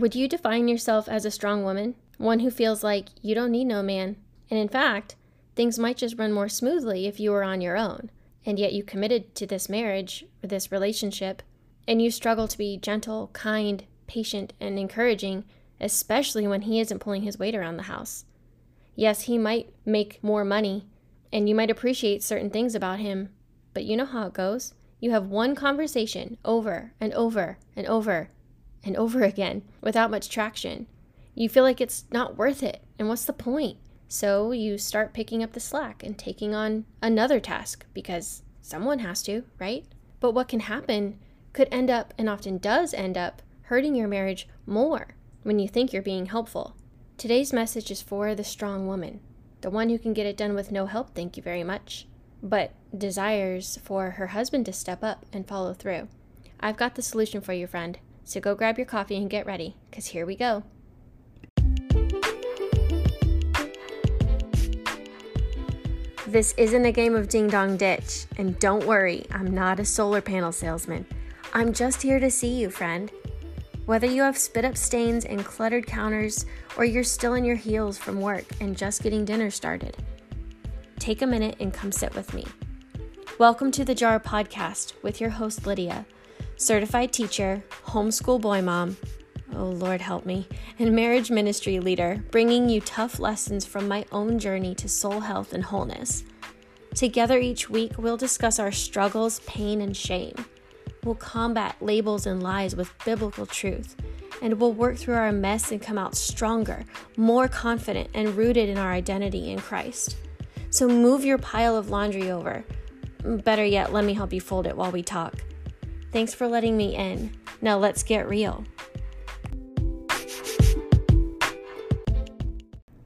Would you define yourself as a strong woman? One who feels like you don't need no man. And in fact, things might just run more smoothly if you were on your own. And yet you committed to this marriage or this relationship, and you struggle to be gentle, kind, patient, and encouraging, especially when he isn't pulling his weight around the house. Yes, he might make more money, and you might appreciate certain things about him, but you know how it goes. You have one conversation over and over and over and over again without much traction. You feel like it's not worth it, and what's the point? So you start picking up the slack and taking on another task because someone has to, right? But what can happen could end up, and often does end up, hurting your marriage more when you think you're being helpful. Today's message is for the strong woman, the one who can get it done with no help, thank you very much, but desires for her husband to step up and follow through. I've got the solution for you, friend. So go grab your coffee and get ready, because here we go. This isn't a game of ding dong ditch, and don't worry, I'm not a solar panel salesman. I'm just here to see you, friend. Whether you have spit up stains and cluttered counters, or you're still in your heels from work and just getting dinner started, take a minute and come sit with me. Welcome to the Jar Podcast with your host, Lydia, certified teacher, homeschool boy mom, oh Lord help me, and marriage ministry leader, bringing you tough lessons from my own journey to soul health and wholeness. Together each week, we'll discuss our struggles, pain, and shame. We'll combat labels and lies with biblical truth, and we'll work through our mess and come out stronger, more confident, and rooted in our identity in Christ. So move your pile of laundry over. Better yet, let me help you fold it while we talk. Thanks for letting me in. Now let's get real.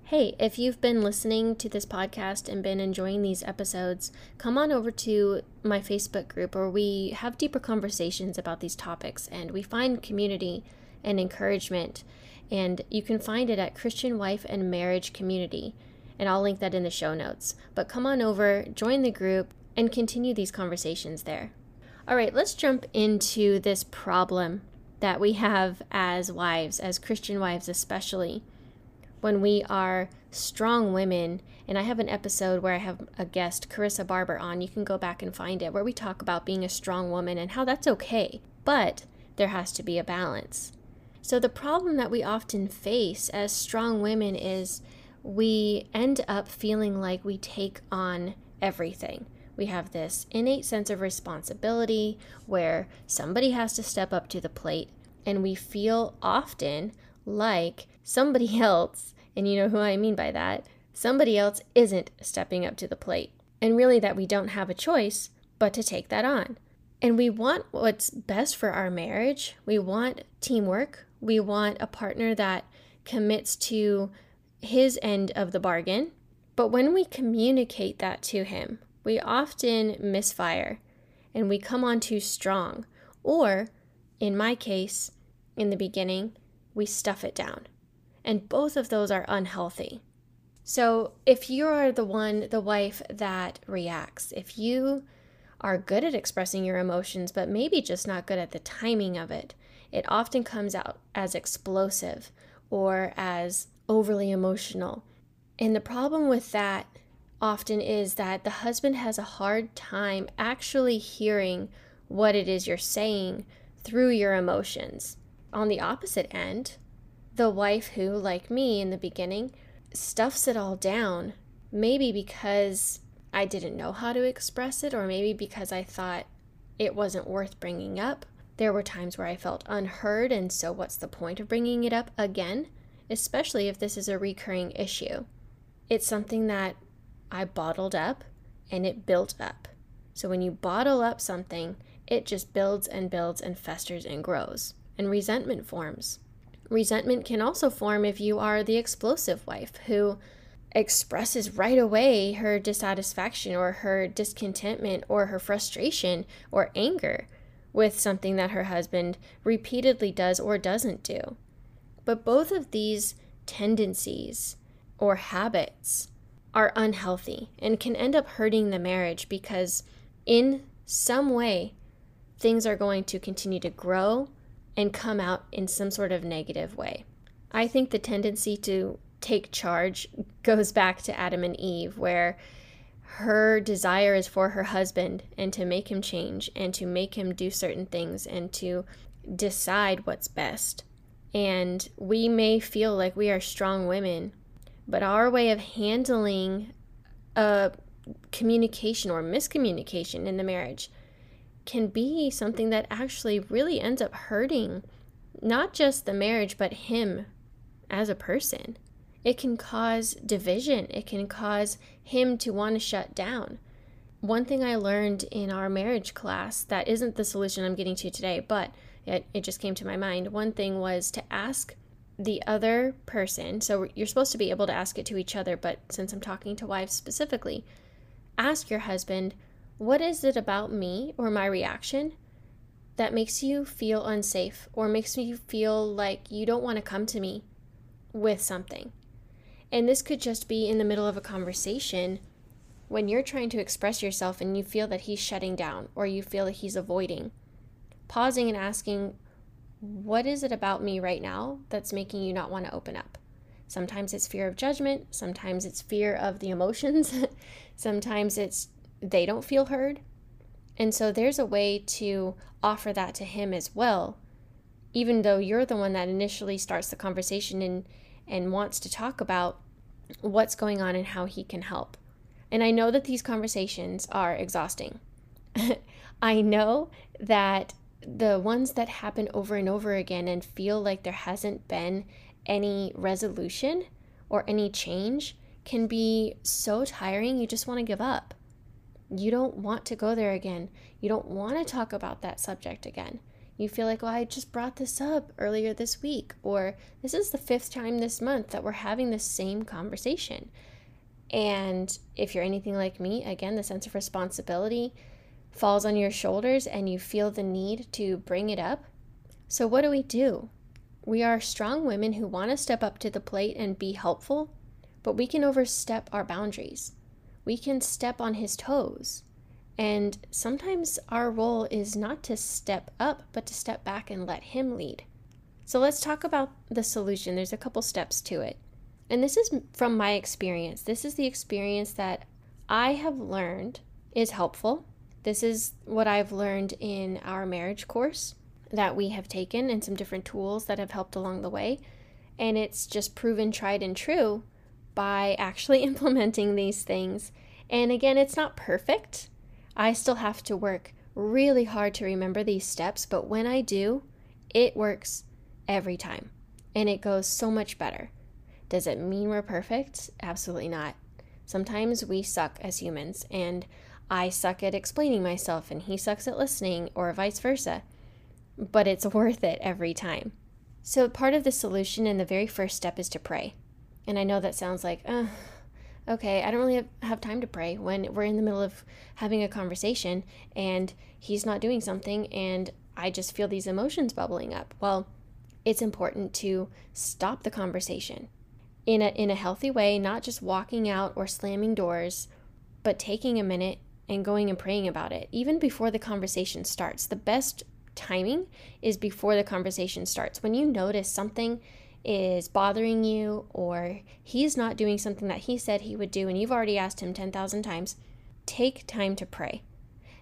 Hey, if you've been listening to this podcast and been enjoying these episodes, come on over to my Facebook group where we have deeper conversations about these topics and we find community and encouragement. And you can find it at Christian Wife and Marriage Community. And I'll link that in the show notes. But come on over, join the group, and continue these conversations there. All right, let's jump into this problem that we have as wives, as Christian wives especially when we are strong women. And I have an episode where I have a guest, Carissa Barber, on. You can go back and find it, where we talk about being a strong woman and how that's okay. But there has to be a balance. So, the problem that we often face as strong women is we end up feeling like we take on everything. We have this innate sense of responsibility where somebody has to step up to the plate, and we feel often like somebody else and you know who I mean by that. Somebody else isn't stepping up to the plate. And really, that we don't have a choice but to take that on. And we want what's best for our marriage. We want teamwork. We want a partner that commits to his end of the bargain. But when we communicate that to him, we often misfire and we come on too strong. Or, in my case, in the beginning, we stuff it down. And both of those are unhealthy. So, if you are the one, the wife that reacts, if you are good at expressing your emotions, but maybe just not good at the timing of it, it often comes out as explosive or as overly emotional. And the problem with that often is that the husband has a hard time actually hearing what it is you're saying through your emotions. On the opposite end, the wife who, like me in the beginning, stuffs it all down, maybe because I didn't know how to express it, or maybe because I thought it wasn't worth bringing up. There were times where I felt unheard, and so what's the point of bringing it up again? Especially if this is a recurring issue. It's something that I bottled up and it built up. So when you bottle up something, it just builds and builds and festers and grows, and resentment forms. Resentment can also form if you are the explosive wife who expresses right away her dissatisfaction or her discontentment or her frustration or anger with something that her husband repeatedly does or doesn't do. But both of these tendencies or habits are unhealthy and can end up hurting the marriage because, in some way, things are going to continue to grow and come out in some sort of negative way. I think the tendency to take charge goes back to Adam and Eve, where her desire is for her husband and to make him change and to make him do certain things and to decide what's best. And we may feel like we are strong women, but our way of handling a communication or miscommunication in the marriage can be something that actually really ends up hurting not just the marriage, but him as a person. It can cause division, it can cause him to want to shut down. One thing I learned in our marriage class that isn't the solution I'm getting to today, but it, it just came to my mind. One thing was to ask the other person, so you're supposed to be able to ask it to each other, but since I'm talking to wives specifically, ask your husband, what is it about me or my reaction that makes you feel unsafe or makes you feel like you don't want to come to me with something? And this could just be in the middle of a conversation when you're trying to express yourself and you feel that he's shutting down or you feel that he's avoiding. Pausing and asking, What is it about me right now that's making you not want to open up? Sometimes it's fear of judgment, sometimes it's fear of the emotions, sometimes it's they don't feel heard. And so there's a way to offer that to him as well, even though you're the one that initially starts the conversation and, and wants to talk about what's going on and how he can help. And I know that these conversations are exhausting. I know that the ones that happen over and over again and feel like there hasn't been any resolution or any change can be so tiring, you just want to give up. You don't want to go there again. You don't want to talk about that subject again. You feel like, well, I just brought this up earlier this week, or this is the fifth time this month that we're having the same conversation. And if you're anything like me, again, the sense of responsibility falls on your shoulders and you feel the need to bring it up. So, what do we do? We are strong women who want to step up to the plate and be helpful, but we can overstep our boundaries we can step on his toes. And sometimes our role is not to step up, but to step back and let him lead. So let's talk about the solution. There's a couple steps to it. And this is from my experience. This is the experience that I have learned is helpful. This is what I've learned in our marriage course that we have taken and some different tools that have helped along the way. And it's just proven tried and true by actually implementing these things. And again, it's not perfect. I still have to work really hard to remember these steps, but when I do, it works every time and it goes so much better. Does it mean we're perfect? Absolutely not. Sometimes we suck as humans, and I suck at explaining myself, and he sucks at listening, or vice versa. But it's worth it every time. So, part of the solution and the very first step is to pray. And I know that sounds like, uh, okay, I don't really have, have time to pray when we're in the middle of having a conversation and he's not doing something and I just feel these emotions bubbling up. Well, it's important to stop the conversation in a, in a healthy way, not just walking out or slamming doors, but taking a minute and going and praying about it, even before the conversation starts. The best timing is before the conversation starts. When you notice something is bothering you or he's not doing something that he said he would do and you've already asked him 10,000 times, take time to pray.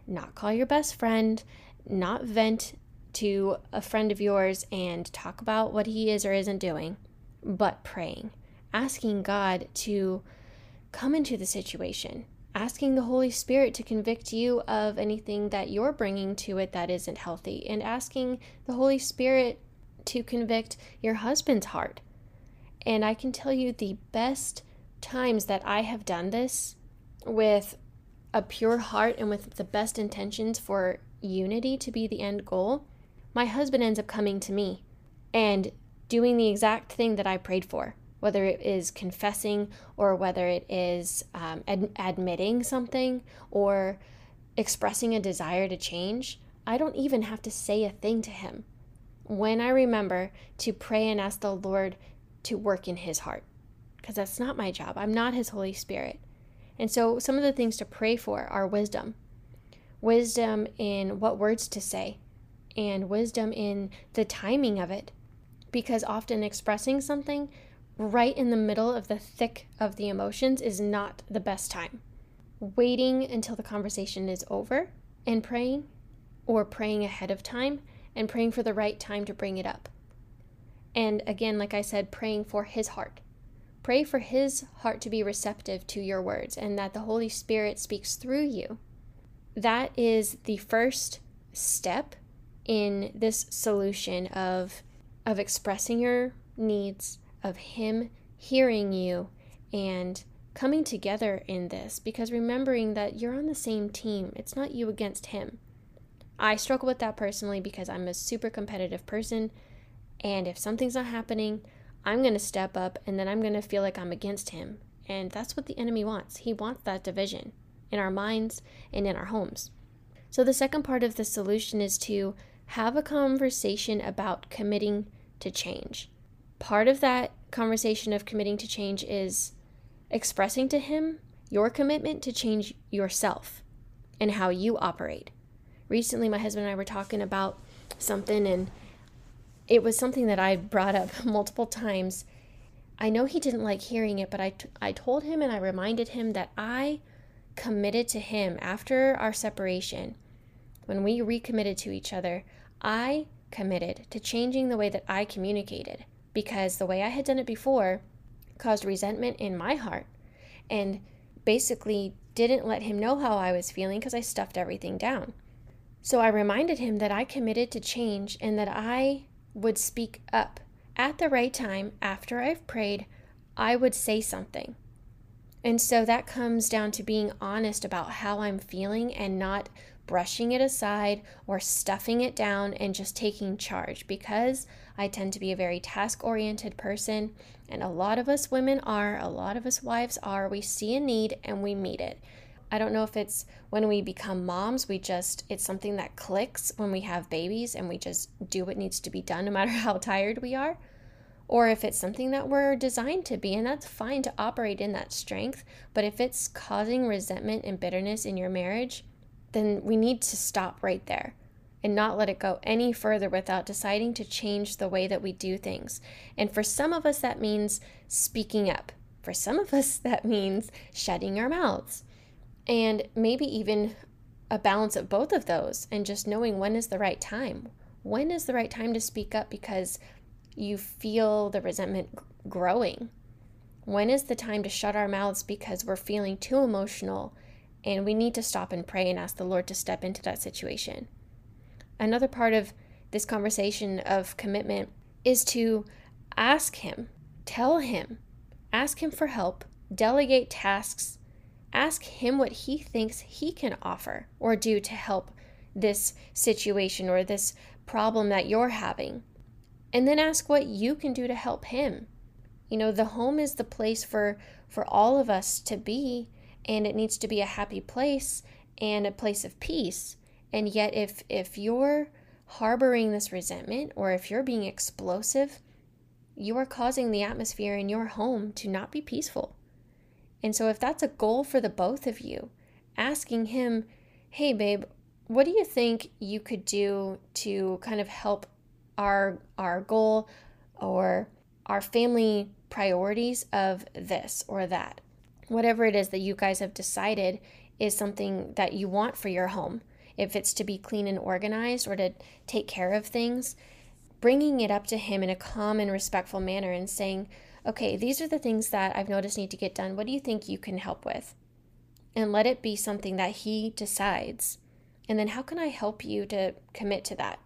Not call your best friend, not vent to a friend of yours and talk about what he is or isn't doing, but praying, asking God to come into the situation, asking the Holy Spirit to convict you of anything that you're bringing to it that isn't healthy, and asking the Holy Spirit to convict your husband's heart. And I can tell you the best times that I have done this with a pure heart and with the best intentions for unity to be the end goal, my husband ends up coming to me and doing the exact thing that I prayed for, whether it is confessing or whether it is um, ad- admitting something or expressing a desire to change. I don't even have to say a thing to him when I remember to pray and ask the Lord to work in his heart, because that's not my job. I'm not his Holy Spirit. And so, some of the things to pray for are wisdom wisdom in what words to say, and wisdom in the timing of it. Because often expressing something right in the middle of the thick of the emotions is not the best time. Waiting until the conversation is over and praying, or praying ahead of time and praying for the right time to bring it up. And again, like I said, praying for his heart. Pray for his heart to be receptive to your words and that the Holy Spirit speaks through you. That is the first step in this solution of of expressing your needs, of him hearing you and coming together in this because remembering that you're on the same team. It's not you against him. I struggle with that personally because I'm a super competitive person and if something's not happening, I'm going to step up and then I'm going to feel like I'm against him. And that's what the enemy wants. He wants that division in our minds and in our homes. So, the second part of the solution is to have a conversation about committing to change. Part of that conversation of committing to change is expressing to him your commitment to change yourself and how you operate. Recently, my husband and I were talking about something, and it was something that I brought up multiple times. I know he didn't like hearing it, but I, t- I told him and I reminded him that I committed to him after our separation. When we recommitted to each other, I committed to changing the way that I communicated because the way I had done it before caused resentment in my heart and basically didn't let him know how I was feeling because I stuffed everything down. So I reminded him that I committed to change and that I would speak up. At the right time, after I've prayed, I would say something. And so that comes down to being honest about how I'm feeling and not brushing it aside or stuffing it down and just taking charge because I tend to be a very task oriented person. And a lot of us women are, a lot of us wives are. We see a need and we meet it. I don't know if it's when we become moms, we just, it's something that clicks when we have babies and we just do what needs to be done no matter how tired we are. Or if it's something that we're designed to be, and that's fine to operate in that strength. But if it's causing resentment and bitterness in your marriage, then we need to stop right there and not let it go any further without deciding to change the way that we do things. And for some of us, that means speaking up. For some of us, that means shutting our mouths and maybe even a balance of both of those and just knowing when is the right time. When is the right time to speak up because you feel the resentment growing? When is the time to shut our mouths because we're feeling too emotional and we need to stop and pray and ask the Lord to step into that situation? Another part of this conversation of commitment is to ask Him, tell Him, ask Him for help, delegate tasks ask him what he thinks he can offer or do to help this situation or this problem that you're having. And then ask what you can do to help him. You know, the home is the place for for all of us to be and it needs to be a happy place and a place of peace. And yet if if you're harboring this resentment or if you're being explosive, you are causing the atmosphere in your home to not be peaceful. And so, if that's a goal for the both of you, asking him, hey, babe, what do you think you could do to kind of help our, our goal or our family priorities of this or that? Whatever it is that you guys have decided is something that you want for your home. If it's to be clean and organized or to take care of things, bringing it up to him in a calm and respectful manner and saying, okay, these are the things that I've noticed need to get done. What do you think you can help with? And let it be something that he decides. And then how can I help you to commit to that?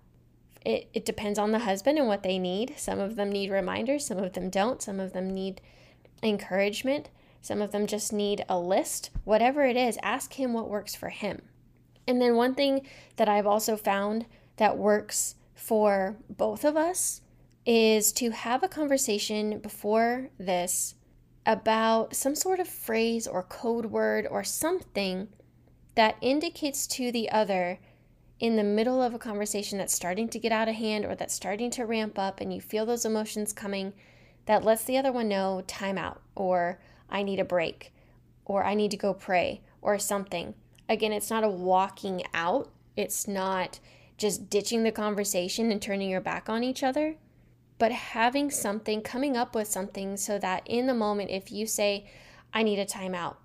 It, it depends on the husband and what they need. Some of them need reminders, some of them don't. Some of them need encouragement. Some of them just need a list. Whatever it is, ask him what works for him. And then one thing that I've also found that works for both of us is to have a conversation before this about some sort of phrase or code word or something that indicates to the other in the middle of a conversation that's starting to get out of hand or that's starting to ramp up and you feel those emotions coming that lets the other one know time out or I need a break or I need to go pray or something. Again, it's not a walking out. It's not just ditching the conversation and turning your back on each other, but having something, coming up with something so that in the moment, if you say, I need a timeout,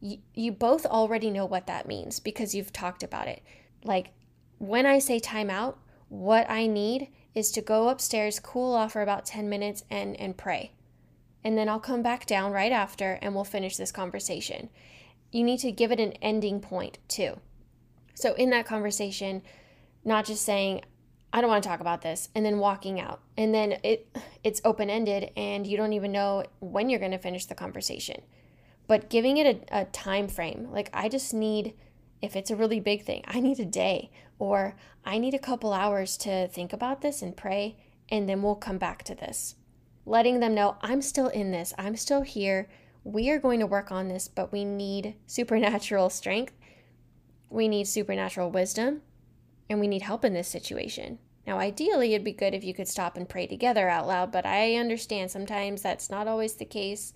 you, both already know what that means because you've talked about it. Like when I say timeout, what I need is to go upstairs, cool off for about 10 minutes, and, and pray. And then I'll come back down right after and we'll finish this conversation. You need to give it an ending point too. So, in that conversation, not just saying, I don't want to talk about this and then walking out. And then it it's open-ended and you don't even know when you're going to finish the conversation. But giving it a, a time frame, like I just need if it's a really big thing, I need a day or I need a couple hours to think about this and pray, and then we'll come back to this. Letting them know I'm still in this, I'm still here. We are going to work on this, but we need supernatural strength. We need supernatural wisdom, and we need help in this situation. Now, ideally, it'd be good if you could stop and pray together out loud, but I understand sometimes that's not always the case,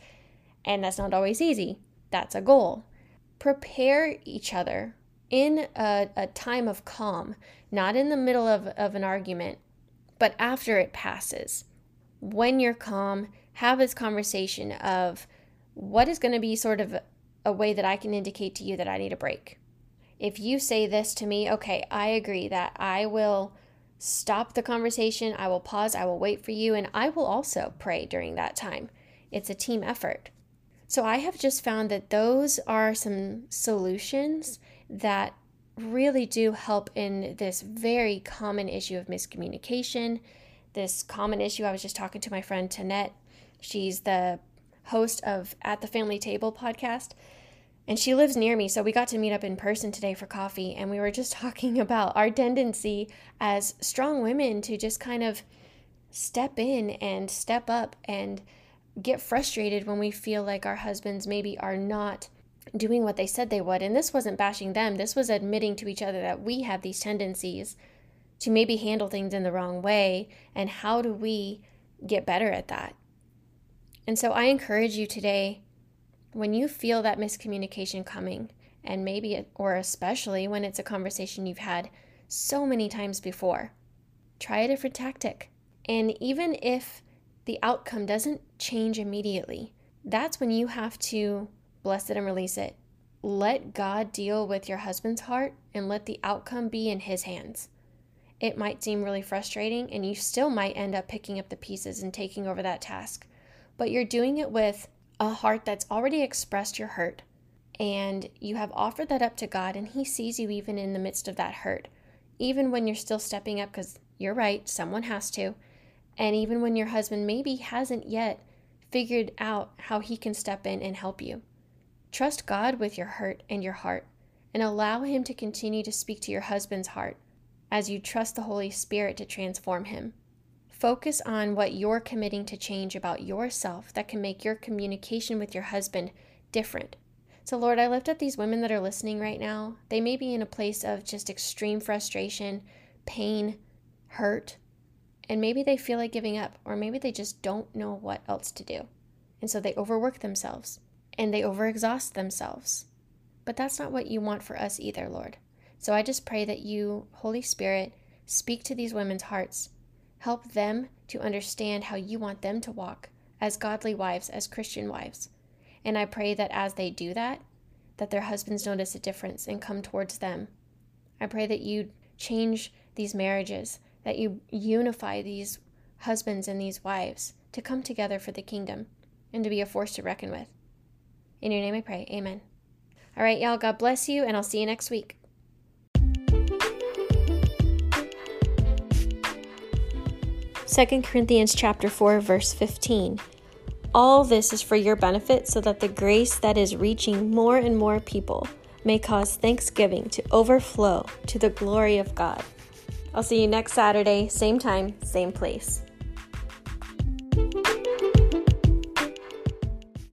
and that's not always easy. That's a goal prepare each other in a, a time of calm, not in the middle of, of an argument, but after it passes. When you're calm, have this conversation of what is going to be sort of a way that I can indicate to you that I need a break. If you say this to me, okay, I agree that I will stop the conversation, I will pause, I will wait for you, and I will also pray during that time. It's a team effort. So I have just found that those are some solutions that really do help in this very common issue of miscommunication. This common issue, I was just talking to my friend Tanette. She's the host of At the Family Table podcast, and she lives near me. So we got to meet up in person today for coffee, and we were just talking about our tendency as strong women to just kind of step in and step up and get frustrated when we feel like our husbands maybe are not doing what they said they would. And this wasn't bashing them, this was admitting to each other that we have these tendencies to maybe handle things in the wrong way. And how do we get better at that? And so I encourage you today when you feel that miscommunication coming, and maybe, or especially when it's a conversation you've had so many times before, try a different tactic. And even if the outcome doesn't change immediately. That's when you have to bless it and release it. Let God deal with your husband's heart and let the outcome be in his hands. It might seem really frustrating, and you still might end up picking up the pieces and taking over that task, but you're doing it with a heart that's already expressed your hurt, and you have offered that up to God, and He sees you even in the midst of that hurt, even when you're still stepping up, because you're right, someone has to. And even when your husband maybe hasn't yet figured out how he can step in and help you. Trust God with your hurt and your heart, and allow Him to continue to speak to your husband's heart as you trust the Holy Spirit to transform him. Focus on what you're committing to change about yourself that can make your communication with your husband different. So, Lord, I lift up these women that are listening right now. They may be in a place of just extreme frustration, pain, hurt, and maybe they feel like giving up, or maybe they just don't know what else to do. And so they overwork themselves and they overexhaust themselves. But that's not what you want for us either, Lord. So I just pray that you, Holy Spirit, speak to these women's hearts. Help them to understand how you want them to walk as godly wives, as Christian wives. And I pray that as they do that, that their husbands notice a difference and come towards them. I pray that you change these marriages, that you unify these husbands and these wives to come together for the kingdom and to be a force to reckon with. In your name I pray. Amen. All right, y'all. God bless you, and I'll see you next week. Second Corinthians chapter 4 verse 15. All this is for your benefit so that the grace that is reaching more and more people may cause thanksgiving to overflow to the glory of God. I'll see you next Saturday, same time, same place.